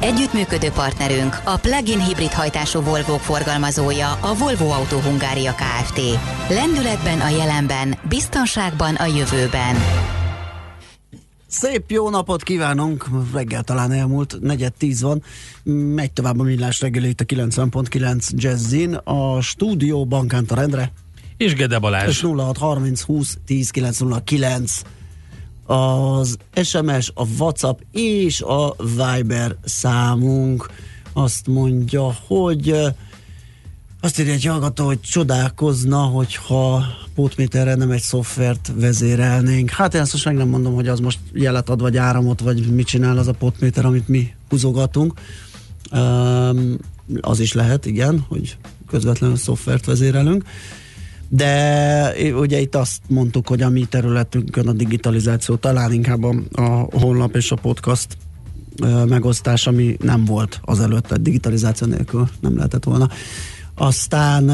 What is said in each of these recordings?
Együttműködő partnerünk a plug-in hibrid hajtású Volvo forgalmazója a Volvo Auto Hungária Kft. Lendületben a jelenben, biztonságban a jövőben. Szép jó napot kívánunk, reggel talán elmúlt, negyed tíz van, megy tovább a millás reggeli itt a 90.9 Jazzin, a stúdióban Kántor Endre. És Gede Balázs. És 0630 20 10 909 az SMS, a WhatsApp és a Viber számunk azt mondja, hogy azt írja egy hallgató, hogy csodálkozna, hogyha pótméterre nem egy szoftvert vezérelnénk. Hát én ezt most meg nem mondom, hogy az most jelet ad, vagy áramot, vagy mit csinál az a pótméter, amit mi húzogatunk. Um, az is lehet, igen, hogy közvetlenül szoftvert vezérelünk. De ugye itt azt mondtuk, hogy a mi területünkön a digitalizáció talán inkább a, a honlap és a podcast megosztás, ami nem volt azelőtt, a digitalizáció nélkül nem lehetett volna. Aztán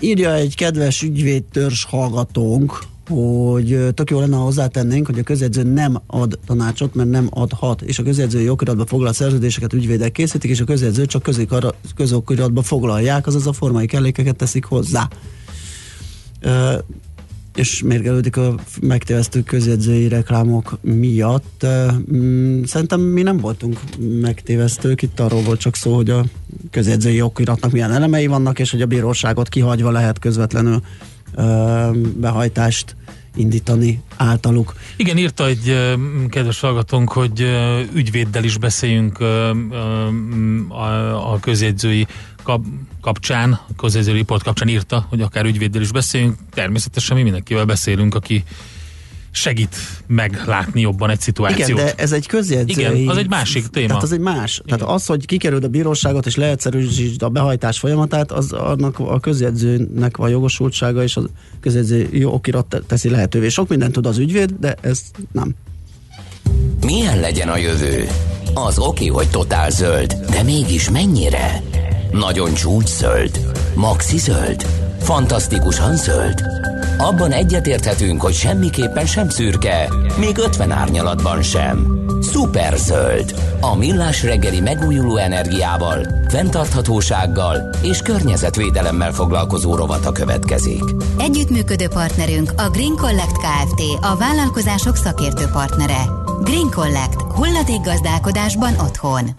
írja egy kedves ügyvédtörzs hallgatónk, hogy tök jó lenne, ha hozzátennénk, hogy a közjegyző nem ad tanácsot, mert nem adhat, és a közjegyző jogiratba foglalt szerződéseket ügyvédek készítik, és a közjegyző csak közokiratba foglalják, azaz a formai kellékeket teszik hozzá és mérgelődik a megtévesztő közjegyzői reklámok miatt. Mm, szerintem mi nem voltunk megtévesztők, itt arról volt csak szó, hogy a közjegyzői okiratnak milyen elemei vannak, és hogy a bíróságot kihagyva lehet közvetlenül behajtást indítani általuk. Igen, írta egy kedves hallgatónk, hogy ügyvéddel is beszéljünk a közjegyzői kapcsán, a közjegyző report kapcsán írta, hogy akár ügyvéddel is beszéljünk. Természetesen mi mindenkivel beszélünk, aki segít meglátni jobban egy szituációt. Igen, de ez egy közjegyzői... Igen, az egy másik téma. Tehát az egy más. Igen. Tehát az, hogy kikerül a bíróságot és leegyszerűsítsd a behajtás folyamatát, az annak a közjegyzőnek van jogosultsága, és a közjegyző okirat teszi lehetővé. Sok mindent tud az ügyvéd, de ez nem. Milyen legyen a jövő? Az oké, hogy totál zöld, de mégis mennyire? Nagyon csúcs zöld? Maxi zöld? Fantasztikusan zöld? Abban egyetérthetünk, hogy semmiképpen sem szürke, még 50 árnyalatban sem. Szuper zöld. A millás reggeli megújuló energiával, fenntarthatósággal és környezetvédelemmel foglalkozó rovata következik. Együttműködő partnerünk a Green Collect Kft. A vállalkozások szakértő partnere. Green Collect. Hulladékgazdálkodásban otthon.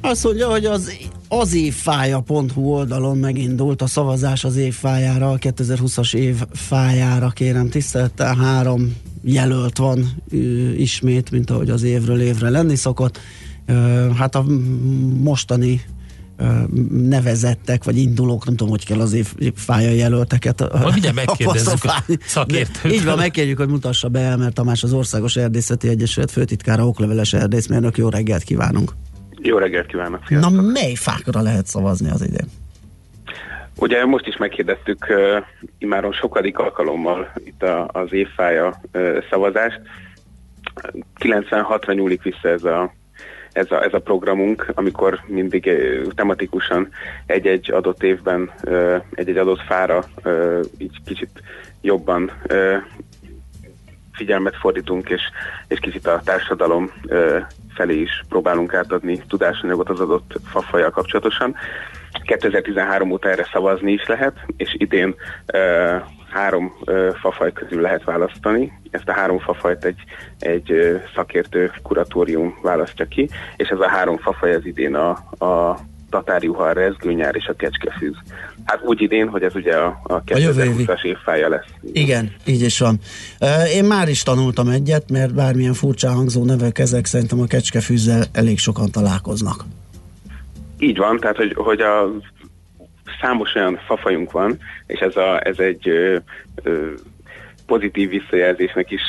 Azt mondja, hogy az az évfája.hu oldalon megindult a szavazás az évfájára, a 2020-as évfájára kérem tisztelettel, három jelölt van ö, ismét, mint ahogy az évről évre lenni szokott. Ö, hát a mostani nevezettek, vagy indulók, nem tudom, hogy kell az évfája jelölteket. Majd mindjárt megkérdezzük a szakértőt. Így van, megkérjük, hogy mutassa be Elmer Tamás, az Országos Erdészeti Egyesület főtitkára, okleveles erdészmérnök. Jó reggelt kívánunk! Jó reggelt kívánok! Sziasztok. Na mely fákra lehet szavazni az idén? Ugye most is megkérdeztük uh, imáron sokadik alkalommal itt a, az évfája uh, szavazást. 96-ra nyúlik vissza ez a, ez a, ez a programunk, amikor mindig uh, tematikusan egy-egy adott évben uh, egy-egy adott fára uh, így kicsit jobban uh, figyelmet fordítunk, és, és kicsit a társadalom uh, felé is próbálunk átadni tudásanyagot az adott fafajjal kapcsolatosan. 2013 óta erre szavazni is lehet, és idén uh, három uh, fafaj közül lehet választani. Ezt a három fafajt egy, egy szakértő kuratórium választja ki, és ez a három fafaj az idén a, a tatárjuhar, rezgőnyár és a kecskefűz. Hát úgy idén, hogy ez ugye a, a 2020-as évfája lesz. Igen, így is van. Én már is tanultam egyet, mert bármilyen furcsa hangzó nevek ezek szerintem a kecskefűzzel elég sokan találkoznak. Így van, tehát hogy, hogy a számos olyan fafajunk van, és ez, a, ez egy ö, ö, pozitív visszajelzésnek is,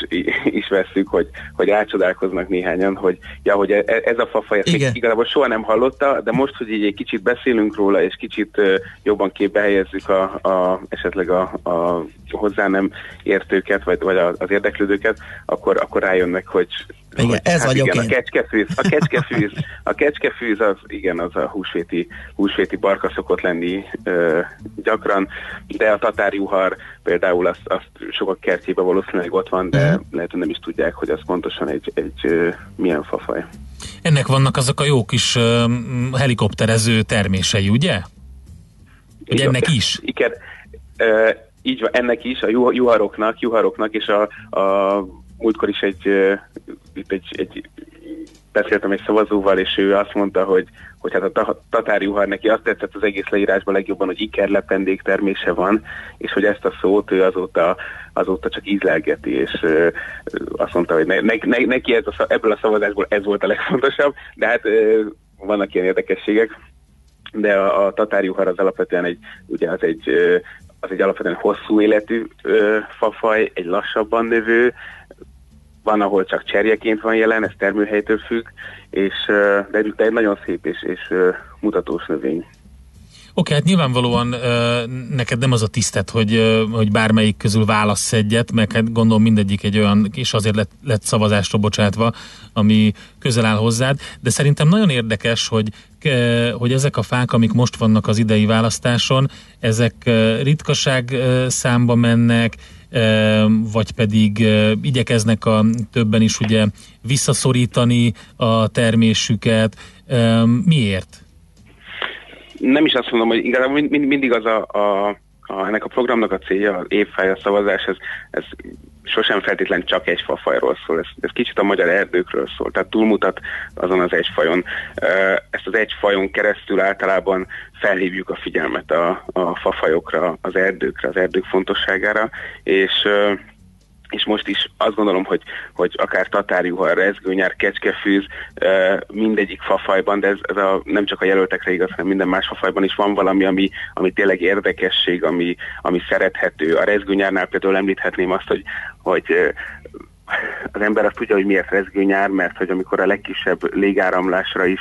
is veszük, hogy, hogy rácsodálkoznak néhányan, hogy ja, hogy e, ez a fafaj, ezt igazából soha nem hallotta, de most, hogy így egy kicsit beszélünk róla, és kicsit jobban képbe helyezzük a, a, esetleg a, a hozzá nem értőket, vagy, vagy az érdeklődőket, akkor, akkor rájönnek, hogy igen, hogy, ez hát vagyok igen, én. A kecskefűz, a kecskefűz, a kecskefűz az, igen, az a húsvéti, húsvéti barka szokott lenni ö, gyakran, de a tatárjuhar például azt, azt sokak kertjében valószínűleg ott van, de uh-huh. lehet, hogy nem is tudják, hogy az pontosan egy, egy ö, milyen fafaj. Ennek vannak azok a jó kis ö, helikopterező termései, ugye? Ugye ennek is? Igen, ö, így van, ennek is, a juharoknak, juharoknak és a, a múltkor is egy, itt egy, egy beszéltem egy szavazóval, és ő azt mondta, hogy, hogy hát a tatárjuhar neki azt tetszett az egész leírásban legjobban, hogy ikerlependék termése van, és hogy ezt a szót ő azóta, azóta csak ízlelgeti, és ö, azt mondta, hogy ne, ne, neki ez a, ebből a szavazásból ez volt a legfontosabb, de hát ö, vannak ilyen érdekességek, de a, a tatárjuhar az alapvetően egy, ugye az egy, ö, az egy alapvetően hosszú életű ö, fafaj, egy lassabban növő, van, ahol csak cserjeként van jelen, ez termőhelytől függ, és, de, egy nagyon szép és, és mutatós növény. Oké, hát nyilvánvalóan neked nem az a tisztet, hogy, hogy bármelyik közül válasz egyet, meg hát gondolom mindegyik egy olyan, és azért lett, lett szavazásra bocsátva, ami közel áll hozzád, de szerintem nagyon érdekes, hogy, hogy ezek a fák, amik most vannak az idei választáson, ezek ritkaság számba mennek, vagy pedig igyekeznek a többen is ugye visszaszorítani a termésüket. Miért? Nem is azt mondom, hogy igazából mind, mindig az a, a, a, ennek a programnak a célja, az évfája szavazás, ez, ez sosem feltétlen csak egy fafajról szól, ez, ez kicsit a magyar erdőkről szól, tehát túlmutat azon az egy fajon. Ezt az egy fajon keresztül általában felhívjuk a figyelmet a, a fafajokra, az erdőkre, az erdők fontosságára, és és most is azt gondolom, hogy, hogy akár tatárjuhar, rezgőnyár, kecskefűz, mindegyik fafajban, de ez, ez a, nem csak a jelöltekre igaz, hanem minden más fafajban is van valami, ami, ami tényleg érdekesség, ami, ami szerethető. A rezgőnyárnál például említhetném azt, hogy, hogy az ember azt tudja, hogy miért rezgőnyár, mert hogy amikor a legkisebb légáramlásra is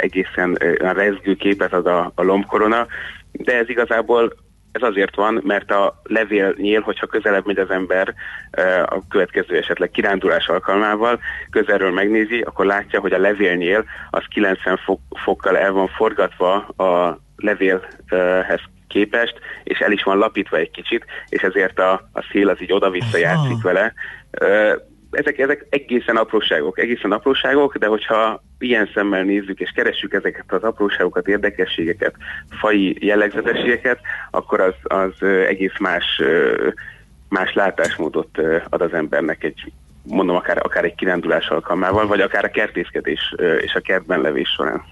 egészen rezgő képet ad a, a lombkorona, de ez igazából ez azért van, mert a levélnyél, hogyha közelebb megy az ember a következő esetleg kirándulás alkalmával, közelről megnézi, akkor látja, hogy a levélnyél az 90 fok, fokkal el van forgatva a levélhez képest, és el is van lapítva egy kicsit, és ezért a, a szél az így oda-vissza játszik vele ezek, ezek egészen apróságok, egészen apróságok, de hogyha ilyen szemmel nézzük és keressük ezeket az apróságokat, érdekességeket, fai jellegzetességeket, akkor az, az egész más, más látásmódot ad az embernek egy mondom, akár, akár egy kirándulás alkalmával, vagy akár a kertészkedés és a kertben levés során.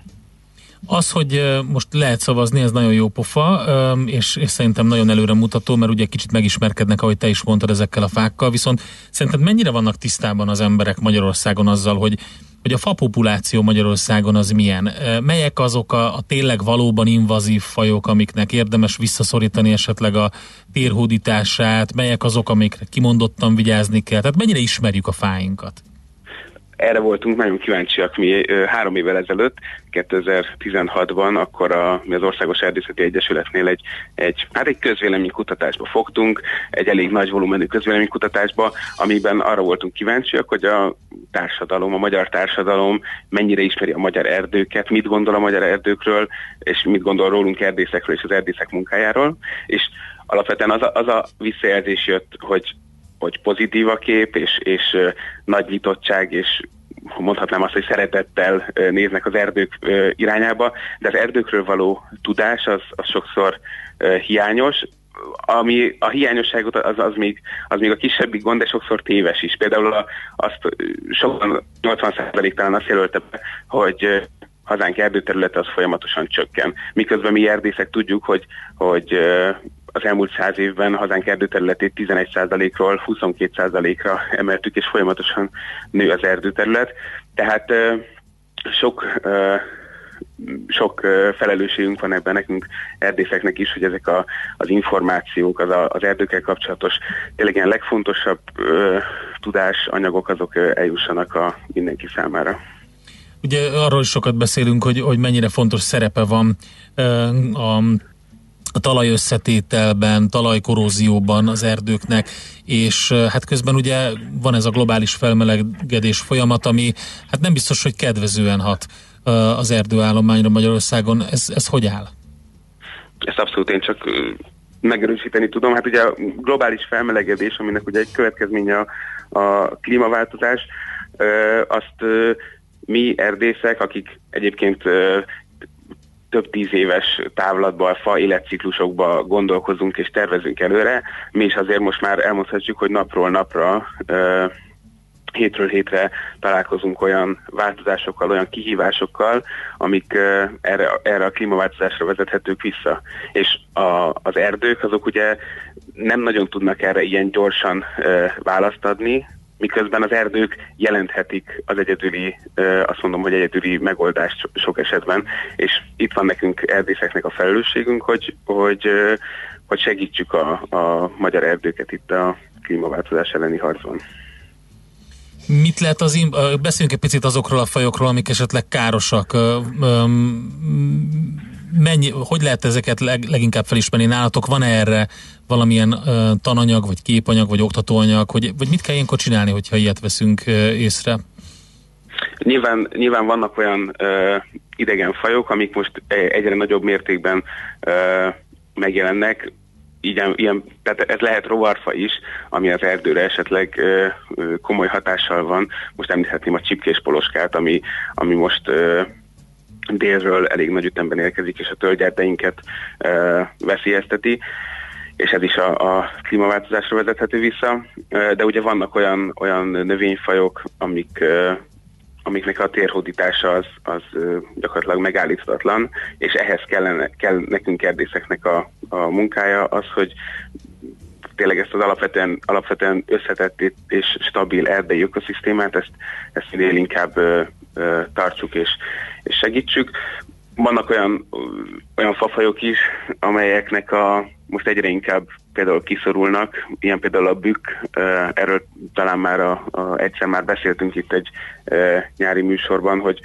Az, hogy most lehet szavazni, ez nagyon jó pofa, és, és szerintem nagyon előre mutató, mert ugye kicsit megismerkednek, ahogy te is mondtad ezekkel a fákkal, viszont szerinted mennyire vannak tisztában az emberek Magyarországon azzal, hogy hogy a fapopuláció Magyarországon az milyen? Melyek azok a, a tényleg valóban invazív fajok, amiknek érdemes visszaszorítani esetleg a térhódítását? Melyek azok, amikre kimondottan vigyázni kell? Tehát mennyire ismerjük a fáinkat? Erre voltunk nagyon kíváncsiak mi három évvel ezelőtt, 2016-ban, akkor a, mi az Országos Erdészeti Egyesületnél egy, egy, hát egy közvéleménykutatásba fogtunk, egy elég nagy volumenű közvéleménykutatásba, amiben arra voltunk kíváncsiak, hogy a társadalom, a magyar társadalom mennyire ismeri a magyar erdőket, mit gondol a magyar erdőkről, és mit gondol rólunk erdészekről és az erdészek munkájáról, és alapvetően az a, az a visszajelzés jött, hogy hogy pozitív a kép, és, és nagy nyitottság, és mondhatnám azt, hogy szeretettel néznek az erdők irányába, de az erdőkről való tudás az, az sokszor hiányos, ami a hiányosságot az, az, még, az még a kisebbik gond, de sokszor téves is. Például a, azt sokan 80% talán azt jelölte be, hogy hazánk erdőterülete az folyamatosan csökken. Miközben mi erdészek tudjuk, hogy, hogy az elmúlt száz évben hazánk erdőterületét 11%-ról 22%-ra emeltük, és folyamatosan nő az erdőterület. Tehát sok sok felelősségünk van ebben nekünk erdészeknek is, hogy ezek a, az információk, az, a, az erdőkkel kapcsolatos tényleg ilyen legfontosabb ö, tudásanyagok azok eljussanak a mindenki számára. Ugye arról is sokat beszélünk, hogy, hogy mennyire fontos szerepe van a a talajösszetételben, talajkorózióban az erdőknek, és hát közben ugye van ez a globális felmelegedés folyamat, ami hát nem biztos, hogy kedvezően hat az erdőállományra Magyarországon. Ez, ez hogy áll? Ezt abszolút én csak megerősíteni tudom. Hát ugye a globális felmelegedés, aminek ugye egy következménye a, a klímaváltozás, azt mi erdészek, akik egyébként több tíz éves távlatban, fa életciklusokba gondolkozunk és tervezünk előre. Mi is azért most már elmondhatjuk, hogy napról napra hétről hétre találkozunk olyan változásokkal, olyan kihívásokkal, amik erre, erre a klímaváltozásra vezethetők vissza. És a, az erdők azok ugye nem nagyon tudnak erre ilyen gyorsan választ adni, miközben az erdők jelenthetik az egyedüli, azt mondom, hogy egyedüli megoldást sok esetben, és itt van nekünk erdészeknek a felelősségünk, hogy, hogy, hogy segítsük a, a magyar erdőket itt a klímaváltozás elleni harcban. Mit lehet az, beszéljünk egy picit azokról a fajokról, amik esetleg károsak. Mennyi, hogy lehet ezeket leg, leginkább felismerni nálatok? Van -e erre valamilyen tananyag, vagy képanyag, vagy oktatóanyag, hogy, vagy mit kell ilyenkor csinálni, hogyha ilyet veszünk észre? Nyilván, nyilván vannak olyan uh, idegen fajok, amik most egyre nagyobb mértékben uh, megjelennek, ilyen, ilyen, tehát ez lehet rovarfa is, ami az erdőre esetleg ö, ö, komoly hatással van. Most említhetném a csipkés poloskát, ami, ami most ö, délről elég nagy ütemben érkezik, és a tölgyerdeinket ö, veszélyezteti és ez is a, a klímaváltozásra vezethető vissza, de ugye vannak olyan, olyan növényfajok, amik amiknek a térhódítása az, az gyakorlatilag megállíthatatlan, és ehhez kellene, kell nekünk erdészeknek a, a munkája az, hogy tényleg ezt az alapvetően, alapvetően összetett és stabil erdei ökoszisztémát, ezt, ezt minél inkább ö, ö, tartsuk és, és segítsük. Vannak olyan, olyan fafajok is, amelyeknek a, most egyre inkább például kiszorulnak, ilyen például a bükk, erről talán már a, a, egyszer már beszéltünk itt egy e, nyári műsorban, hogy,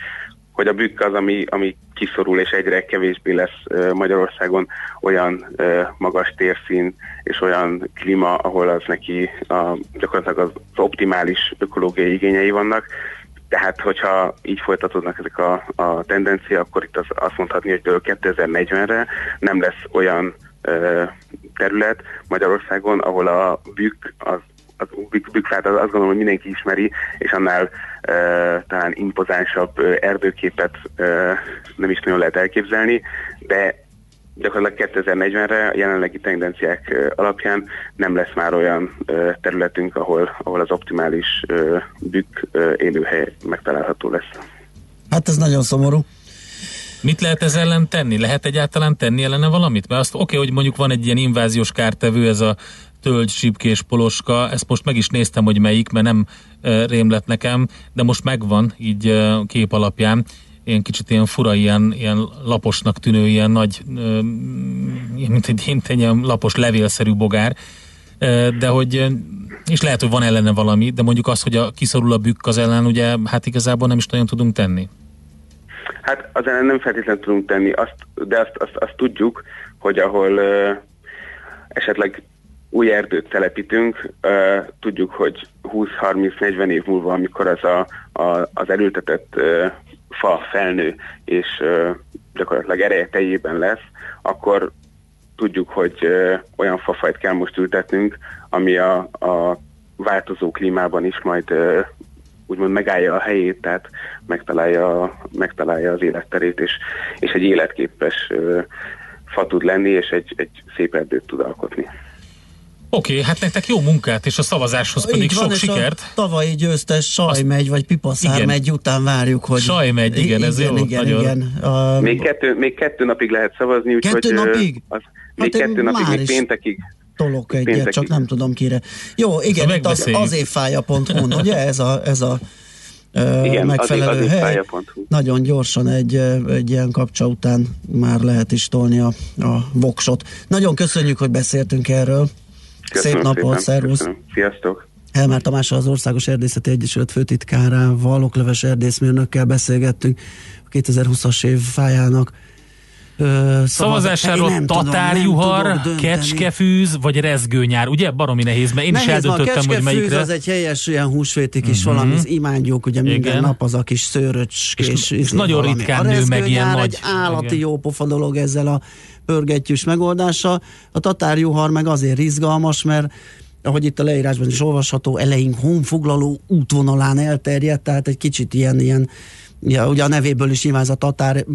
hogy a bükk az, ami, ami kiszorul, és egyre kevésbé lesz Magyarországon olyan magas térszín és olyan klíma, ahol az neki a, gyakorlatilag az optimális ökológiai igényei vannak. Tehát, hogyha így folytatódnak ezek a, a tendencia, akkor itt az, azt mondhatni, hogy 2040-re nem lesz olyan terület Magyarországon, ahol a bükk, az, az az azt gondolom, hogy mindenki ismeri, és annál e, talán impozánsabb erdőképet e, nem is nagyon lehet elképzelni, de gyakorlatilag 2040-re a jelenlegi tendenciák alapján nem lesz már olyan területünk, ahol, ahol az optimális bükk élőhely megtalálható lesz. Hát ez nagyon szomorú. Mit lehet ez ellen tenni? Lehet egyáltalán tenni ellene valamit? Mert azt oké, okay, hogy mondjuk van egy ilyen inváziós kártevő, ez a tölgy, sípkés, poloska, ezt most meg is néztem, hogy melyik, mert nem e, rém lett nekem, de most megvan így e, kép alapján ilyen kicsit ilyen fura, ilyen, ilyen laposnak tűnő, ilyen nagy, e, mint egy, mint egy ilyen lapos levélszerű bogár, de hogy, és lehet, hogy van ellene valami, de mondjuk az, hogy a, kiszorul a bükk az ellen, ugye, hát igazából nem is nagyon tudunk tenni. Hát az ellen nem feltétlenül tudunk tenni, azt, de azt, azt, azt tudjuk, hogy ahol uh, esetleg új erdőt telepítünk, uh, tudjuk, hogy 20-30-40 év múlva, amikor az a, a, az elültetett uh, fa felnő, és uh, gyakorlatilag ereje teljében lesz, akkor tudjuk, hogy uh, olyan fafajt kell most ültetnünk, ami a, a változó klímában is majd uh, úgymond megállja a helyét, tehát megtalálja, megtalálja az életterét, és, és egy életképes fa tud lenni, és egy, egy szép erdőt tud alkotni. Oké, okay, hát nektek jó munkát, és a szavazáshoz pedig Így van, sok sikert. A tavalyi győztes Sajmegy, vagy Pipaszármegy után várjuk, hogy... Sajmegy, igen, igen, ez igen, jó. Igen, igen. A... Még, kettő, még kettő napig lehet szavazni, úgyhogy... Kettő napig? Az, még hát kettő napig, még péntekig tolok egyet, Péntekig. csak nem tudom kire. Jó, igen, itt az, az évfája.hu, ugye ez a, ez a Igen, megfelelő addig, hely. Nagyon gyorsan egy, egy ilyen kapcsa után már lehet is tolni a, a voksot. Nagyon köszönjük, hogy beszéltünk erről. Köszönöm Szép napot, szervusz! Köszönöm. Sziasztok! Elmár Tamás az Országos Erdészeti Egyesület főtitkárával, okleves erdészmérnökkel beszélgettünk a 2020-as év fájának Szavazásáról tatárjuhar, kecskefűz vagy rezgőnyár, ugye? Baromi nehéz, mert én nehéz, is eldöntöttem, hogy melyikre. az egy helyes ilyen húsvéti kis uh-huh. valami, az imádjuk, ugye minden Igen. nap az a kis szőröcskés. És, és nagyon valami. ritkán nő meg ilyen nagy. egy állati Igen. jó pofa dolog ezzel a pörgettyűs megoldással. A tatárjuhar meg azért izgalmas, mert ahogy itt a leírásban is olvasható, elején honfoglaló útvonalán elterjedt, tehát egy kicsit ilyen, ilyen Ja, ugye a nevéből is nyilván ez a tatár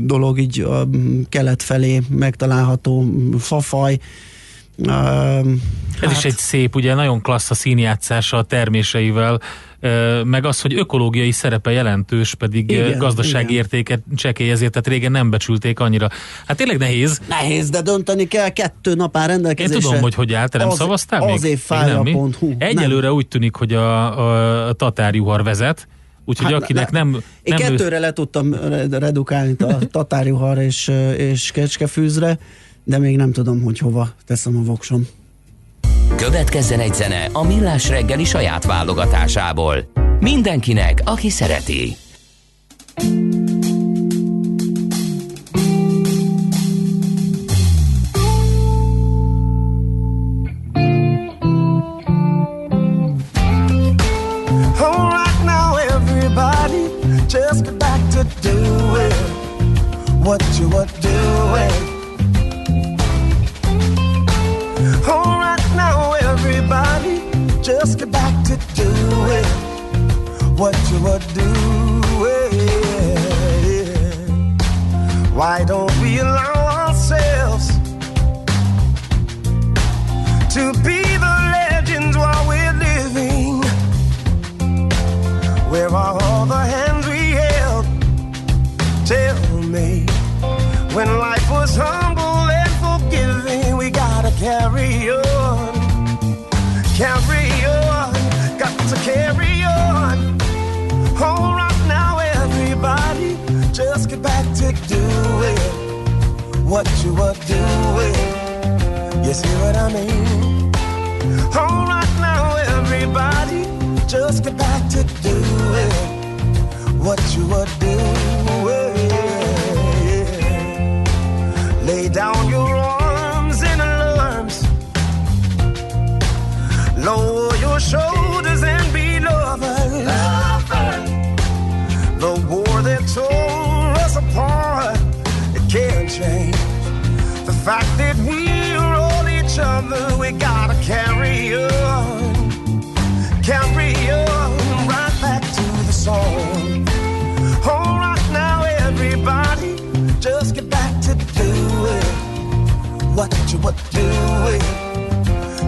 dolog így a kelet felé megtalálható fafaj. Uh, ez hát. is egy szép, ugye nagyon klassz a színjátszása a terméseivel, meg az, hogy ökológiai szerepe jelentős, pedig igen, gazdasági igen. értéket csekély, ezért tehát régen nem becsülték annyira. Hát tényleg nehéz. Nehéz, de dönteni kell, kettő nap áll rendelkezésre. Én tudom, hogy hogy áll, te nem az, szavaztál még? Azért Egyelőre úgy tűnik, hogy a, a tatárjuhar vezet, Úgyhogy hát, akinek nem... nem én kettőre ő... le tudtam redukálni a tatárjuhar és, és kecskefűzre, de még nem tudom, hogy hova teszem a voksom. Következzen egy zene a Millás reggeli saját válogatásából. Mindenkinek, aki szereti. What you were doing. All right now, everybody, just get back to doing what you were doing. Why don't we allow ourselves to be the legends while we're living? Where are when life was humble and forgiving, we gotta carry on, carry on, got to carry on. All right now, everybody, just get back to doing what you were doing. You see what I mean? All right now, everybody, just get back to doing what you were Lay down your arms in alarms. Lower your shoulders and be lovers. The war that tore us apart, it can't change. The fact that we're all each other, we gotta carry on. Carry on right back to the song. What you were doing.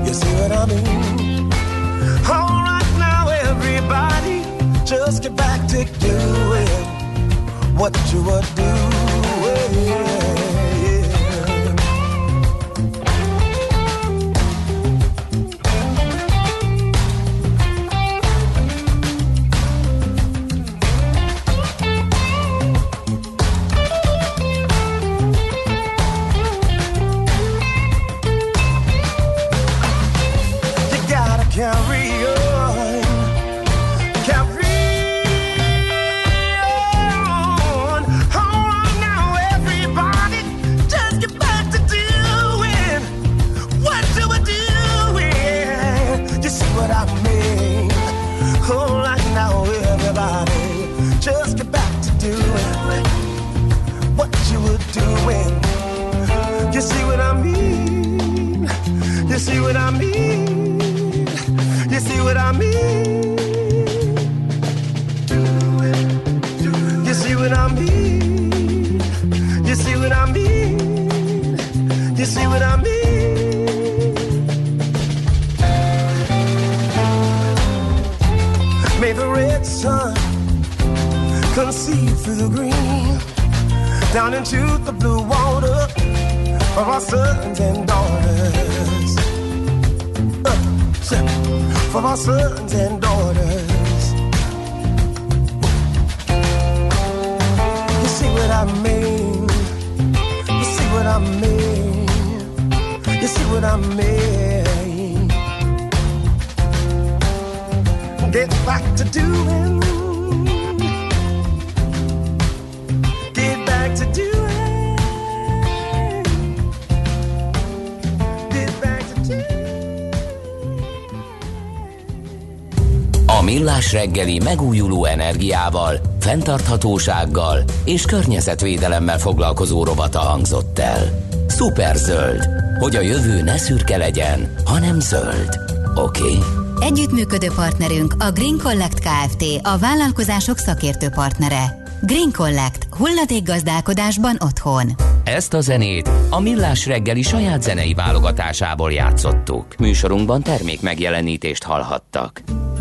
You see what I mean? All right now, everybody, just get back to doing what you were doing. Reggeli megújuló energiával, fenntarthatósággal és környezetvédelemmel foglalkozó rovata hangzott el. Superzöld, hogy a jövő ne szürke legyen, hanem zöld. Oké? Okay? Együttműködő partnerünk a Green Collect Kft. A vállalkozások szakértő partnere. Green Collect. Hulladékgazdálkodásban otthon. Ezt a zenét a Millás reggeli saját zenei válogatásából játszottuk. Műsorunkban termék megjelenítést hallhattak.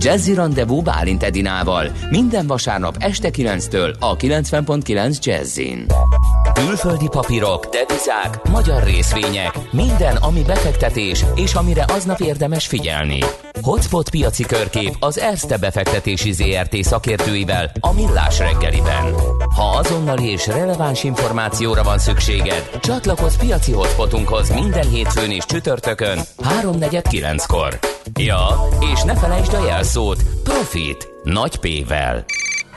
Jazzy Rendezvú Bálint Edinával minden vasárnap este 9-től a 90.9 Jazzin. Külföldi papírok, devizák, magyar részvények, minden, ami befektetés és amire aznap érdemes figyelni. Hotspot piaci körkép az Erste befektetési ZRT szakértőivel a Millás reggeliben. Ha azonnali és releváns információra van szükséged, csatlakozz piaci hotspotunkhoz minden hétfőn és csütörtökön 3.49-kor. Ja, és ne felejtsd a jelszót Profit nagy P-vel.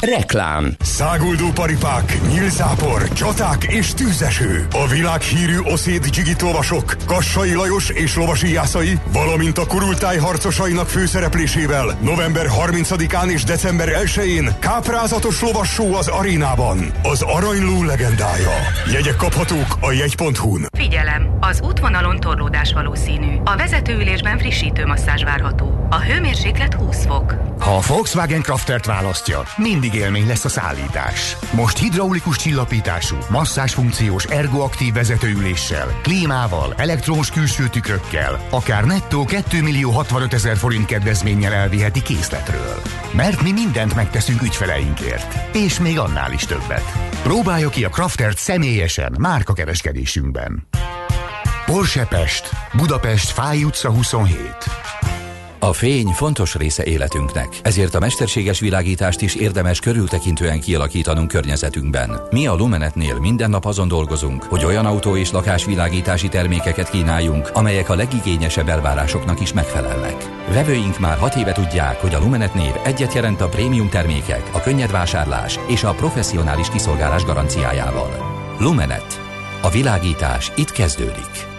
Reklám. Száguldó paripák, nyílzápor, csaták és tűzeső. A világhírű oszéd dzsigit lovasok, Kassai Lajos és lovasi jászai, valamint a kurultáj harcosainak főszereplésével november 30-án és december 1-én káprázatos lovassó az arénában. Az aranyló legendája. Jegyek kaphatók a jegy.hu-n. Figyelem! Az útvonalon torlódás valószínű. A vezetőülésben frissítő masszázs várható. A hőmérséklet 20 fok. Ha a Volkswagen Kraftert választja, mindig élmény lesz a szállítás. Most hidraulikus csillapítású, masszás funkciós ergoaktív vezetőüléssel, klímával, elektromos külső tükrökkel, akár nettó 2 millió 65 ezer forint kedvezménnyel elviheti készletről. Mert mi mindent megteszünk ügyfeleinkért. És még annál is többet. Próbálja ki a Kraftert személyesen márkakereskedésünkben. Porsche Pest, Budapest, Fáj utca 27. A fény fontos része életünknek, ezért a mesterséges világítást is érdemes körültekintően kialakítanunk környezetünkben. Mi a Lumenetnél minden nap azon dolgozunk, hogy olyan autó és lakásvilágítási termékeket kínáljunk, amelyek a legigényesebb elvárásoknak is megfelelnek. Vevőink már hat éve tudják, hogy a Lumenet név egyet jelent a prémium termékek, a könnyed vásárlás és a professzionális kiszolgálás garanciájával. Lumenet. A világítás itt kezdődik.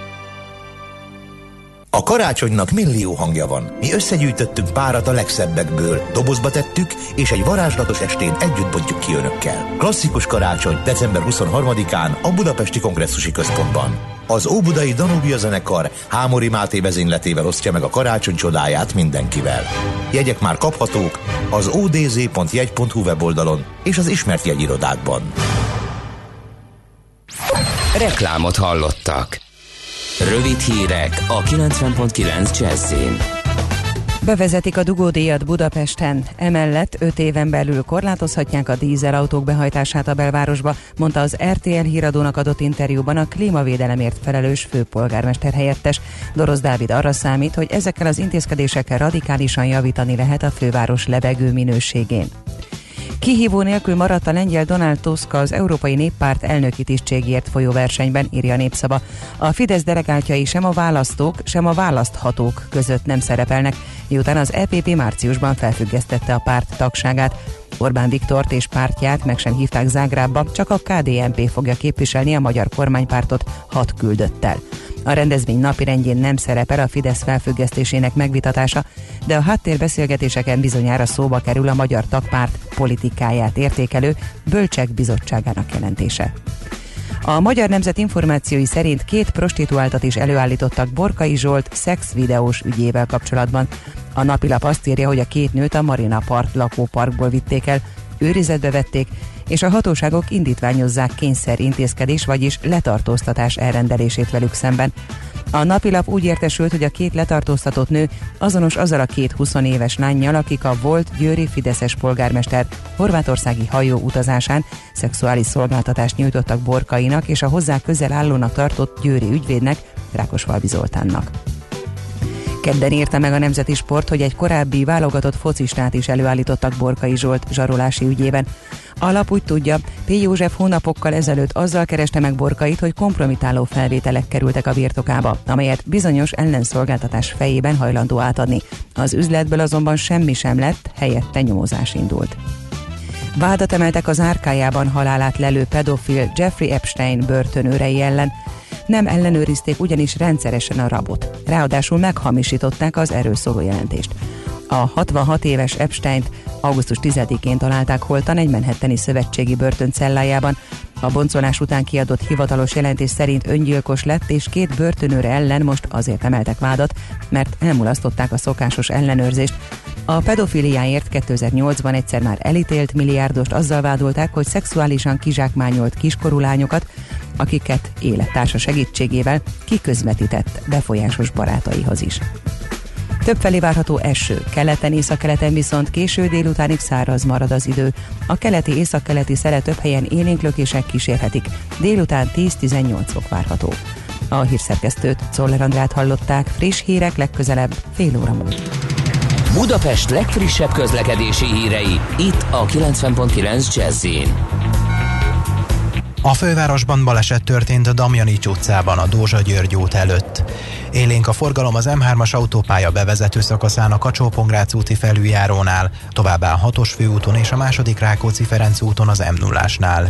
A karácsonynak millió hangja van. Mi összegyűjtöttünk párat a legszebbekből, dobozba tettük, és egy varázslatos estén együtt bontjuk ki önökkel. Klasszikus karácsony december 23-án a Budapesti Kongresszusi Központban. Az Óbudai Danubia zenekar Hámori Máté vezényletével osztja meg a karácsony csodáját mindenkivel. Jegyek már kaphatók az odz.jegy.hu weboldalon és az ismert jegyirodákban. Reklámot hallottak. Rövid hírek a 90.9 Jazzin. Bevezetik a dugódíjat Budapesten, emellett 5 éven belül korlátozhatják a dízelautók behajtását a belvárosba, mondta az RTL híradónak adott interjúban a klímavédelemért felelős főpolgármester helyettes. Dorosz Dávid arra számít, hogy ezekkel az intézkedésekkel radikálisan javítani lehet a főváros levegő minőségén. Kihívó nélkül maradt a lengyel Donald Tusk az Európai Néppárt elnöki tisztségért folyó versenyben, írja Népszava. A Fidesz delegáltjai sem a választók, sem a választhatók között nem szerepelnek, miután az EPP márciusban felfüggesztette a párt tagságát. Orbán Viktort és pártját meg sem hívták Zágrábba, csak a KDNP fogja képviselni a magyar kormánypártot hat küldöttel. A rendezvény napirendjén nem szerepel a Fidesz felfüggesztésének megvitatása, de a háttérbeszélgetéseken bizonyára szóba kerül a magyar tagpárt politikáját értékelő Bölcsek Bizottságának jelentése. A Magyar Nemzet információi szerint két prostituáltat is előállítottak Borkai Zsolt szex videós ügyével kapcsolatban. A napilap azt írja, hogy a két nőt a Marina Park lakóparkból vitték el, őrizetbe vették, és a hatóságok indítványozzák kényszer intézkedés, vagyis letartóztatás elrendelését velük szemben. A napilap úgy értesült, hogy a két letartóztatott nő azonos azzal a két 20 éves lányjal, akik a volt győri Fideszes polgármester horvátországi hajó utazásán szexuális szolgáltatást nyújtottak Borkainak és a hozzá közel állónak tartott győri ügyvédnek, Rákosfalvi Zoltánnak. Kedden írta meg a Nemzeti Sport, hogy egy korábbi válogatott focistát is előállítottak Borkai Zsolt zsarolási ügyében. A lap úgy tudja, P. József hónapokkal ezelőtt azzal kereste meg Borkait, hogy kompromitáló felvételek kerültek a birtokába, amelyet bizonyos ellenszolgáltatás fejében hajlandó átadni. Az üzletből azonban semmi sem lett, helyette nyomozás indult. Vádat emeltek az árkájában halálát lelő pedofil Jeffrey Epstein börtönőrei ellen. Nem ellenőrizték ugyanis rendszeresen a rabot. Ráadásul meghamisították az erről szóló jelentést. A 66 éves Epsteint augusztus 10-én találták holtan egy Manhattani szövetségi börtön cellájában. A boncolás után kiadott hivatalos jelentés szerint öngyilkos lett, és két börtönőre ellen most azért emeltek vádat, mert elmulasztották a szokásos ellenőrzést. A pedofiliáért 2008-ban egyszer már elítélt milliárdost azzal vádolták, hogy szexuálisan kizsákmányolt kiskorú lányokat, akiket élettársa segítségével kiközvetített befolyásos barátaihoz is. Többfelé várható eső, keleten, északkeleten viszont késő délutánig száraz marad az idő. A keleti északkeleti szele több helyen élénklökések kísérhetik. Délután 10-18 fok várható. A hírszerkesztőt Czoller Andrát hallották, friss hírek legközelebb fél óra múlva. Budapest legfrissebb közlekedési hírei, itt a 90.9 jazz a fővárosban baleset történt a Damjanics utcában, a Dózsa György út előtt. Élénk a forgalom az M3-as autópálya bevezető szakaszán a kacsó úti felüljárónál, továbbá a 6-os főúton és a második Rákóczi-Ferenc úton az m 0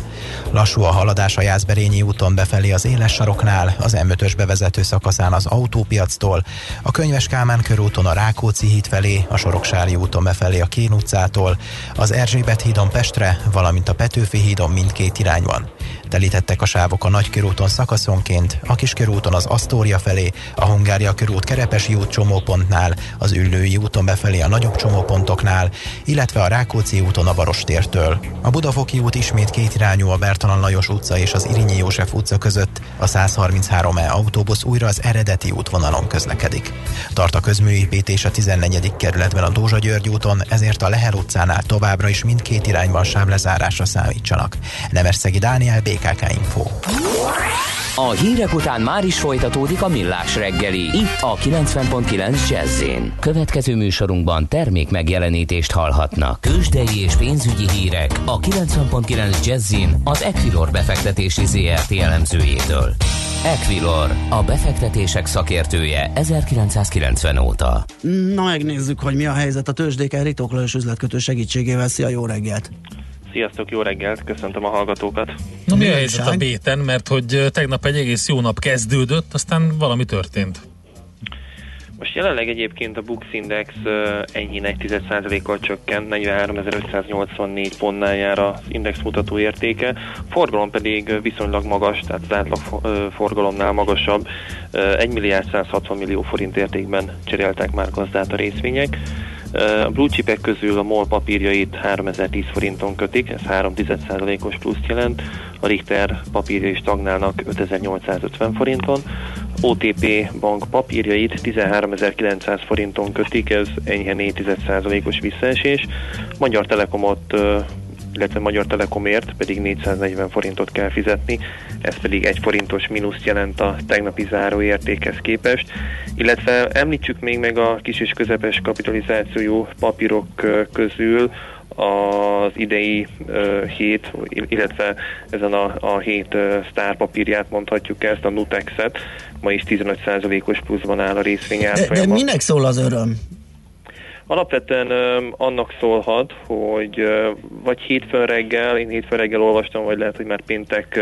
Lassú a haladás a Jászberényi úton befelé az éles saroknál, az M5-ös bevezető szakaszán az autópiactól, a Könyves Kálmán körúton a Rákóczi híd felé, a Soroksári úton befelé a Kén utcától, az Erzsébet hídon Pestre, valamint a Petőfi hídon mindkét irányban. Telítettek a sávok a Nagykörúton szakaszonként, a Kiskörúton az Asztória felé, a Hungária körút Kerepesi út csomópontnál, az Üllői úton befelé a nagyobb csomópontoknál, illetve a Rákóczi úton a Barostértől. A Budafoki út ismét kétirányú a Bertalan Lajos utca és az Irinyi József utca között, a 133E autóbusz újra az eredeti útvonalon közlekedik. Tart a közműépítés a 14. kerületben a Dózsa György úton, ezért a Lehel utcánál továbbra is mindkét irányban sávlezárásra számítsanak. Nemesszegi Dániel BKK Info. A hírek után már is folytatódik a millás reggeli, itt a 90.9 jazz Következő műsorunkban termék megjelenítést hallhatnak. Kősdei és pénzügyi hírek a 90.9 jazz az Equilor befektetési ZRT elemzőjétől. Equilor, a befektetések szakértője 1990 óta. Na megnézzük, hogy mi a helyzet a tőzsdéken Ritok Lajos üzletkötő segítségével. Szia, jó reggelt! Sziasztok, jó reggelt, köszöntöm a hallgatókat. Na mi a helyzet a béten, mert hogy tegnap egy egész jó nap kezdődött, aztán valami történt. Most jelenleg egyébként a Bux Index enyhén 1 kal csökkent, 43.584 pontnál jár az index mutató értéke, a forgalom pedig viszonylag magas, tehát az átlag forgalomnál magasabb, 1 milliárd 160 millió forint értékben cseréltek már gazdát a részvények. A blue chipek közül a MOL papírjait 3010 forinton kötik, ez 3 os pluszt jelent, a Richter papírjai stagnálnak 5850 forinton, OTP bank papírjait 13.900 forinton kötik, ez enyhe 4%-os visszaesés. Magyar Telekomot illetve Magyar Telekomért pedig 440 forintot kell fizetni, ez pedig egy forintos mínuszt jelent a tegnapi záróértékhez képest, illetve említsük még meg a kis és közepes kapitalizációjú papírok közül az idei uh, hét, illetve ezen a, a hét uh, sztárpapírját mondhatjuk ezt, a Nutex-et, ma is 15%-os pluszban áll a részvény de, de minek szól az öröm? Alapvetően annak szólhat, hogy vagy hétfőn reggel, én hétfőn reggel olvastam, vagy lehet, hogy már péntek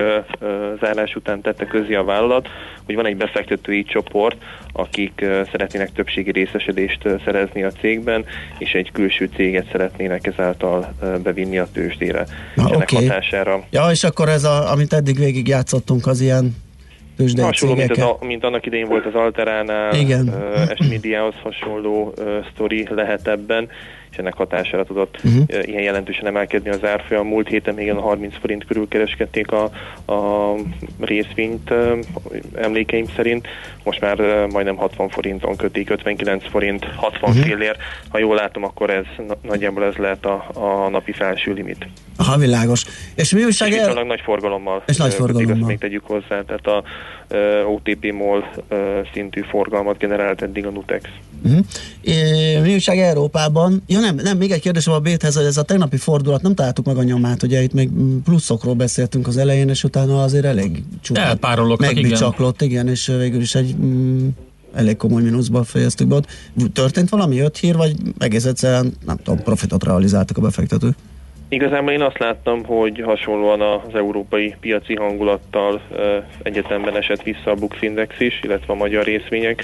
zárás után tette közé a vállalat, hogy van egy befektetői csoport, akik szeretnének többségi részesedést szerezni a cégben, és egy külső céget szeretnének ezáltal bevinni a tőzsdére. Na, ennek oké. hatására Ja, és akkor ez, a, amit eddig végig játszottunk, az ilyen tőzsdei Hasonló, mint, az, mint annak idején volt az Alteránál, Igen. uh, Esmidiához hasonló uh, sztori lehet ebben, és ennek hatására tudott Mhm. uh, ilyen jelentősen emelkedni az árfolyam. Múlt héten még a 30 forint körül kereskedték a, a részvényt emlékeim szerint, most már majdnem 60 forinton kötik, 59 forint, 60 Mhm. fillér. Ha jól látom, akkor ez na- nagyjából ez lehet a, a napi felső limit. Aha, világos. És mi újság el... nagy forgalommal. És nagy forgalommal. Azt még tegyük hozzá, tehát a OTP MOL szintű forgalmat generált eddig a Nutex. Uh-huh. Mi újság Európában? Ja nem, nem, még egy kérdésem a Béthez, hogy ez a tegnapi fordulat, nem találtuk meg a nyomát, ugye itt még pluszokról beszéltünk az elején, és utána azért elég csupán Elpárologtak, igen. megbicsaklott, igen, és végül is egy mm, elég komoly mínuszba fejeztük be ott. Történt valami, jött hír, vagy egész egyszerűen, nem tudom, profitot realizáltak a befektetők? Igazából én azt láttam, hogy hasonlóan az európai piaci hangulattal egyetemben esett vissza a Bux Index is, illetve a magyar részvények.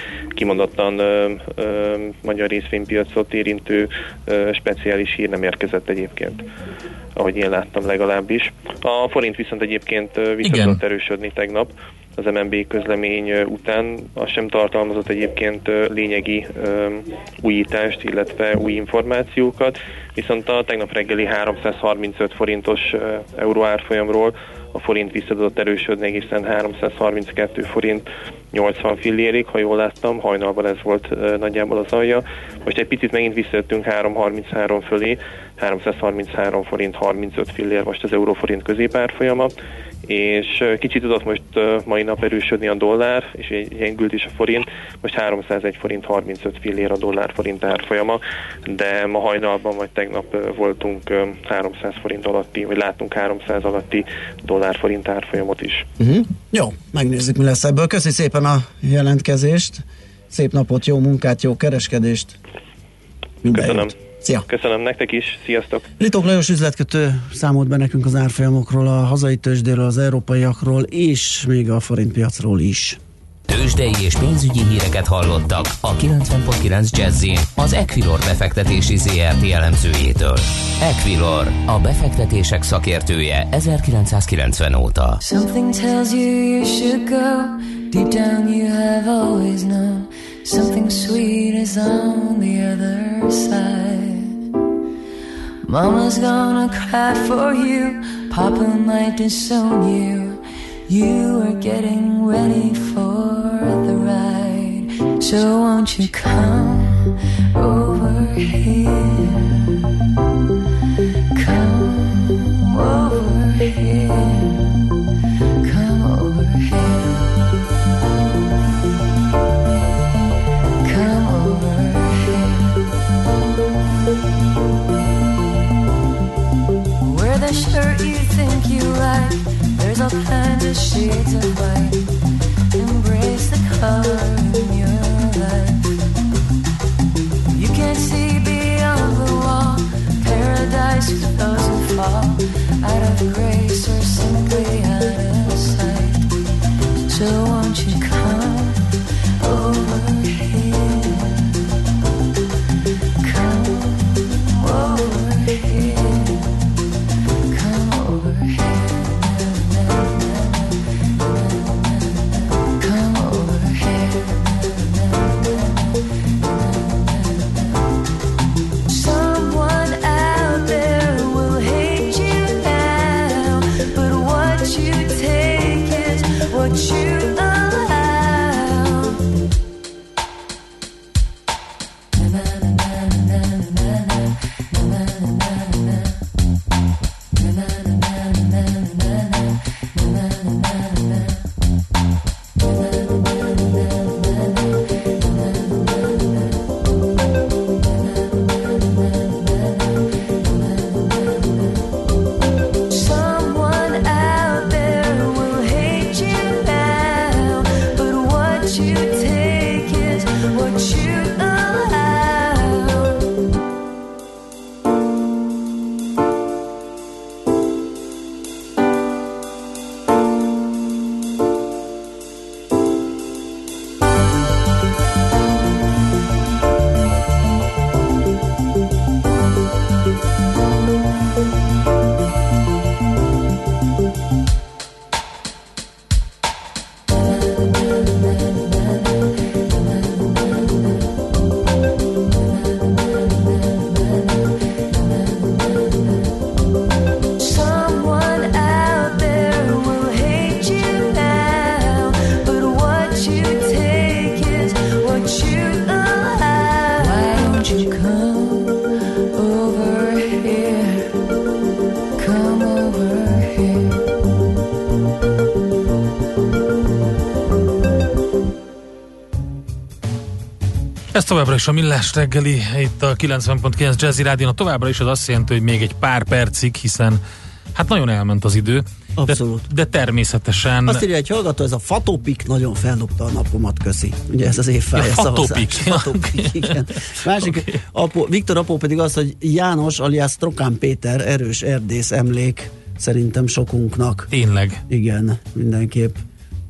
Ö, magyar részvénypiacot érintő speciális hír nem érkezett egyébként ahogy én láttam legalábbis. A forint viszont egyébként vissza tudott erősödni tegnap az MNB közlemény után. Az sem tartalmazott egyébként lényegi újítást, illetve új információkat, viszont a tegnap reggeli 335 forintos euró árfolyamról a forint vissza tudott erősödni egészen 332 forint 80 fillérig, ha jól láttam, hajnalban ez volt ö, nagyjából az alja. Most egy picit megint visszajöttünk 333 fölé, 333 forint 35 fillér most az euróforint középárfolyama, és kicsit tudott most mai nap erősödni a dollár, és gyengült is a forint, most 301 forint 35 fillér a dollár forint árfolyama, de ma hajnalban vagy tegnap voltunk ö, 300 forint alatti, vagy láttunk 300 alatti dollár forint árfolyamot is. Uh-huh. Jó, megnézzük, mi lesz ebből. Köszi szépen a jelentkezést, szép napot, jó munkát, jó kereskedést. Minden Köszönöm. Szia! Köszönöm nektek is, sziasztok! Ritok Lajos üzletkötő számolt be nekünk az árfolyamokról, a hazai tőzsdéről, az európaiakról, és még a forintpiacról is. Tőzsdei és pénzügyi híreket hallottak a 90.9 Jazzin az Equilor befektetési ZRT elemzőjétől. Equilor, a befektetések szakértője 1990 óta. Something tells you you should go. Deep down, you have always known. Something sweet is on the other side. Mama's gonna cry for you. Papa might disown you. You are getting ready for the ride. So won't you come over here? Továbbra is a Millás reggeli, itt a 90.9 Jazzy Rádion. A továbbra is az azt jelenti, hogy még egy pár percig, hiszen hát nagyon elment az idő. Abszolút. De, de természetesen... Azt írja egy hallgató, ez a fatopik nagyon feldobta a napomat, köszi. Ugye ez az évfája Ja, fatopik. Fatopik, igen. Másik, okay. apó, Viktor apó pedig az, hogy János alias Trokán Péter erős erdész emlék szerintem sokunknak. Tényleg. Igen, mindenképp.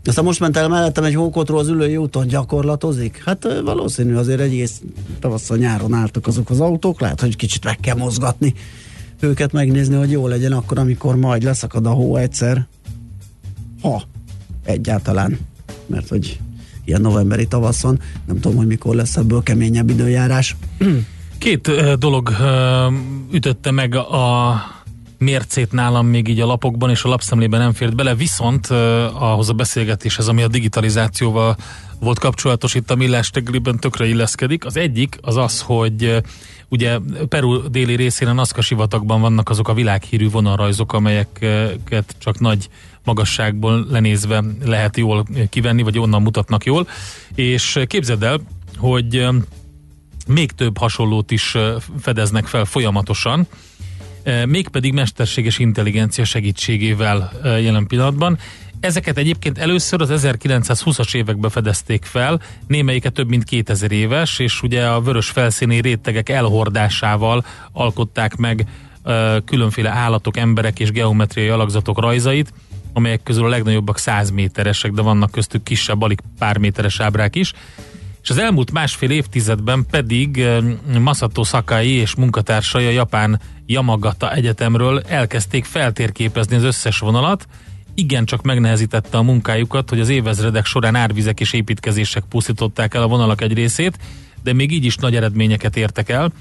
Aztán most ment el mellettem egy hókotról az ülői úton gyakorlatozik. Hát valószínű azért egész tavasszal nyáron álltak azok az autók, lehet, hogy kicsit meg kell mozgatni őket, megnézni, hogy jó legyen akkor, amikor majd leszakad a hó egyszer. Ha egyáltalán. Mert hogy ilyen novemberi tavaszon, nem tudom, hogy mikor lesz ebből keményebb időjárás. Két dolog ütötte meg a mércét nálam még így a lapokban és a lapszemlében nem fért bele, viszont ahhoz a beszélgetéshez, ami a digitalizációval volt kapcsolatos itt a Millás reggeliben tökre illeszkedik. Az egyik az az, hogy ugye Peru déli részén a Nazca sivatagban vannak azok a világhírű vonalrajzok, amelyeket csak nagy magasságból lenézve lehet jól kivenni, vagy onnan mutatnak jól. És képzeld el, hogy még több hasonlót is fedeznek fel folyamatosan, mégpedig mesterséges intelligencia segítségével jelen pillanatban. Ezeket egyébként először az 1920-as években fedezték fel, némelyike több mint 2000 éves, és ugye a vörös felszíni rétegek elhordásával alkották meg különféle állatok, emberek és geometriai alakzatok rajzait, amelyek közül a legnagyobbak 100 méteresek, de vannak köztük kisebb, alig pár méteres ábrák is. És az elmúlt másfél évtizedben pedig Masato Sakai és munkatársai a japán Yamagata Egyetemről elkezdték feltérképezni az összes vonalat, igen csak megnehezítette a munkájukat, hogy az évezredek során árvizek és építkezések pusztították el a vonalak egy részét, de még így is nagy eredményeket értek el,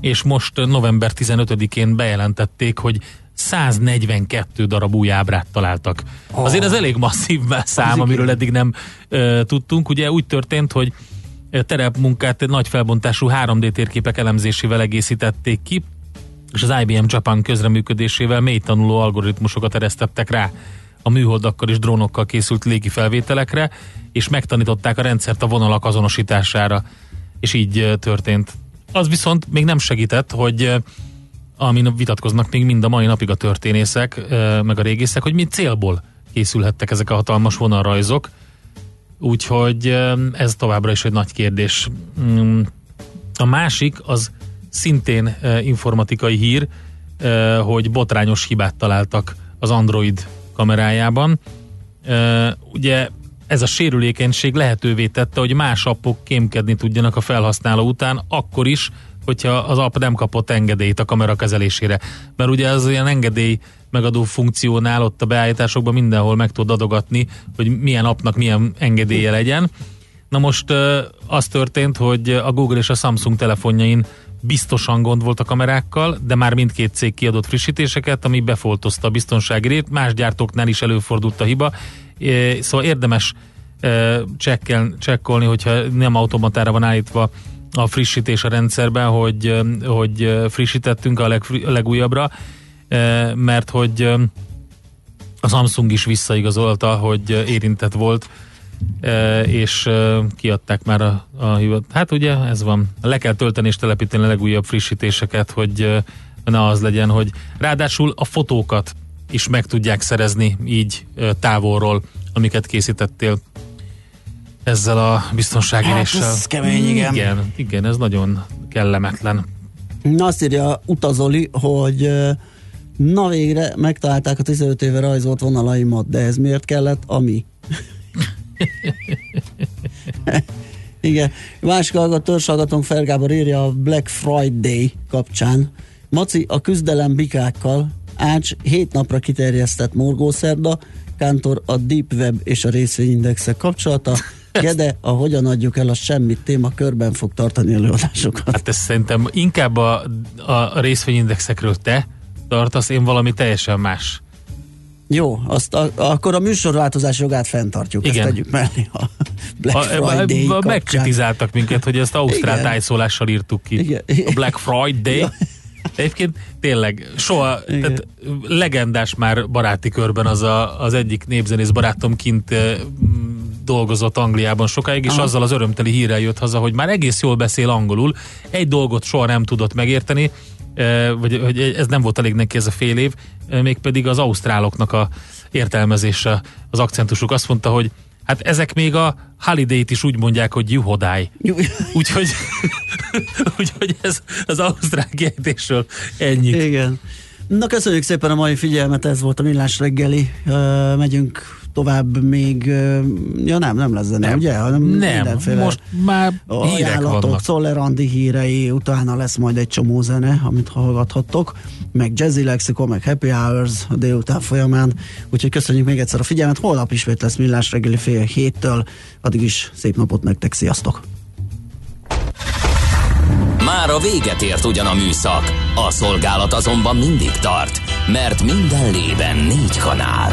és most november 15-én bejelentették, hogy 142 darab új ábrát találtak. Oh. Azért ez elég masszív szám, amiről eddig nem uh, tudtunk. Ugye úgy történt, hogy terepmunkát nagy felbontású 3D térképek elemzésével egészítették ki, és az IBM Japan közreműködésével mély tanuló algoritmusokat eresztettek rá. A műholdakkal és drónokkal készült légi felvételekre, és megtanították a rendszert a vonalak azonosítására, és így történt. Az viszont még nem segített, hogy amin vitatkoznak még mind a mai napig a történészek, meg a régészek, hogy mi célból készülhettek ezek a hatalmas vonalrajzok, úgyhogy ez továbbra is egy nagy kérdés. Mm, a másik az szintén informatikai hír, hogy botrányos hibát találtak az Android kamerájában. Ugye ez a sérülékenység lehetővé tette, hogy más appok kémkedni tudjanak a felhasználó után, akkor is, hogyha az app nem kapott engedélyt a kamera kezelésére. Mert ugye az olyan engedély megadó funkciónál ott a beállításokban mindenhol meg tud adogatni, hogy milyen appnak milyen engedélye legyen. Na most az történt, hogy a Google és a Samsung telefonjain biztosan gond volt a kamerákkal, de már mindkét cég kiadott frissítéseket, ami befoltozta a biztonsági rét, más gyártóknál is előfordult a hiba, szóval érdemes csekkel, csekkolni, hogyha nem automatára van állítva a frissítés a rendszerben, hogy, hogy frissítettünk a, leg, a legújabbra, mert hogy a Samsung is visszaigazolta, hogy érintett volt, és kiadták már a, a hivat. Hát ugye ez van. Le kell tölteni és telepíteni a legújabb frissítéseket, hogy ne az legyen, hogy ráadásul a fotókat is meg tudják szerezni így távolról, amiket készítettél ezzel a biztonságéréssel. Hát ez kemény, igen. Igen, igen, ez nagyon kellemetlen. Na azt írja Utazoli, hogy na végre megtalálták a 15 éve rajzolt vonalaimat, de ez miért kellett? Ami. Igen. Másik hallgat, törzshallgatónk Fergábor írja a Black Friday kapcsán. Maci, a küzdelem bikákkal, Ács hét napra kiterjesztett morgószerda, Kántor a Deep Web és a részvényindexek kapcsolata, Gede, a hogyan adjuk el a semmit téma körben fog tartani előadásokat. Hát ez szerintem inkább a, a részvényindexekről te tartasz, én valami teljesen más. Jó, azt a, akkor a műsorváltozás jogát fenntartjuk, Igen. ezt tegyük mellé a Black a, Friday a, a, Megkritizáltak minket, hogy ezt ausztrál tájszólással írtuk ki. Igen. A Black Friday. Ja. Egyébként tényleg soha, Igen. tehát legendás már baráti körben az a, az egyik népzenész barátom kint dolgozott Angliában sokáig, és Aha. azzal az örömteli hírrel jött haza, hogy már egész jól beszél angolul, egy dolgot soha nem tudott megérteni, vagy hogy ez nem volt elég neki ez a fél év, mégpedig az ausztráloknak a értelmezése, az akcentusuk azt mondta, hogy hát ezek még a holiday-t is úgy mondják, hogy juhodály. Úgyhogy, úgyhogy ez az ausztrál kiejtésről ennyi. Igen. Na köszönjük szépen a mai figyelmet, ez volt a Millás reggeli. Ö, megyünk tovább még, ja nem, nem lesz zene, Nem. ugye? Hanem Nem, mindenféle most már hírek vannak. Czoller Andi hírei, utána lesz majd egy csomó zene, amit hallgathattok, meg Jazzy Lexicon, meg Happy Hours a délután folyamán, úgyhogy köszönjük még egyszer a figyelmet, holnap ismét lesz Millás reggeli fél héttől, addig is szép napot nektek, sziasztok! Már a véget ért ugyan a műszak, a szolgálat azonban mindig tart, mert minden lében négy kanál.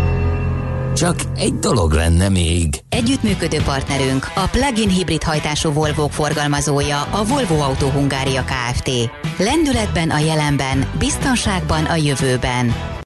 Csak egy dolog lenne még. Együttműködő partnerünk a plug-in hibrid hajtású volvo forgalmazója a Volvo Autó Hungária Kft. Lendületben a jelenben, biztonságban a jövőben.